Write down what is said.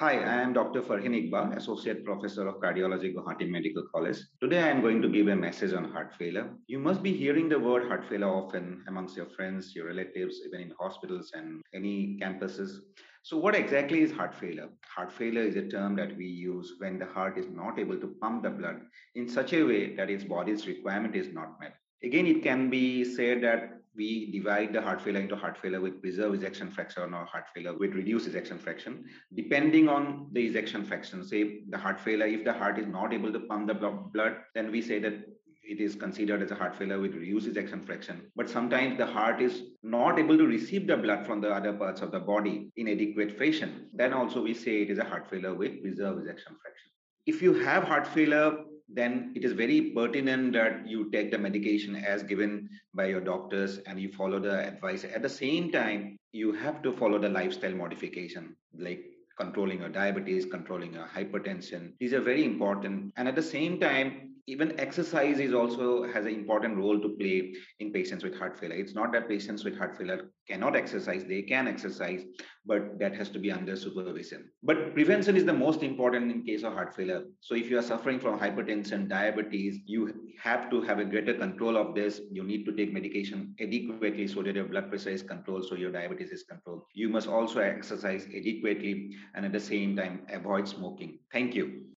Hi, I am Dr. Farhin Iqbal, Associate Professor of Cardiology, Guwahati Medical College. Today, I am going to give a message on heart failure. You must be hearing the word heart failure often amongst your friends, your relatives, even in hospitals and any campuses. So, what exactly is heart failure? Heart failure is a term that we use when the heart is not able to pump the blood in such a way that its body's requirement is not met. Again, it can be said that we divide the heart failure into heart failure with preserved ejection fraction or heart failure with reduced ejection fraction. Depending on the ejection fraction, say the heart failure, if the heart is not able to pump the blood, then we say that it is considered as a heart failure with reduced ejection fraction. But sometimes the heart is not able to receive the blood from the other parts of the body in adequate fashion. Then also we say it is a heart failure with preserved ejection fraction. If you have heart failure then it is very pertinent that you take the medication as given by your doctors and you follow the advice. At the same time, you have to follow the lifestyle modification, like controlling your diabetes, controlling your hypertension. These are very important. And at the same time, even exercise is also has an important role to play in patients with heart failure. It's not that patients with heart failure cannot exercise they can exercise but that has to be under supervision. But prevention is the most important in case of heart failure. So if you are suffering from hypertension diabetes you have to have a greater control of this. You need to take medication adequately so that your blood pressure is controlled so your diabetes is controlled. You must also exercise adequately and at the same time avoid smoking. Thank you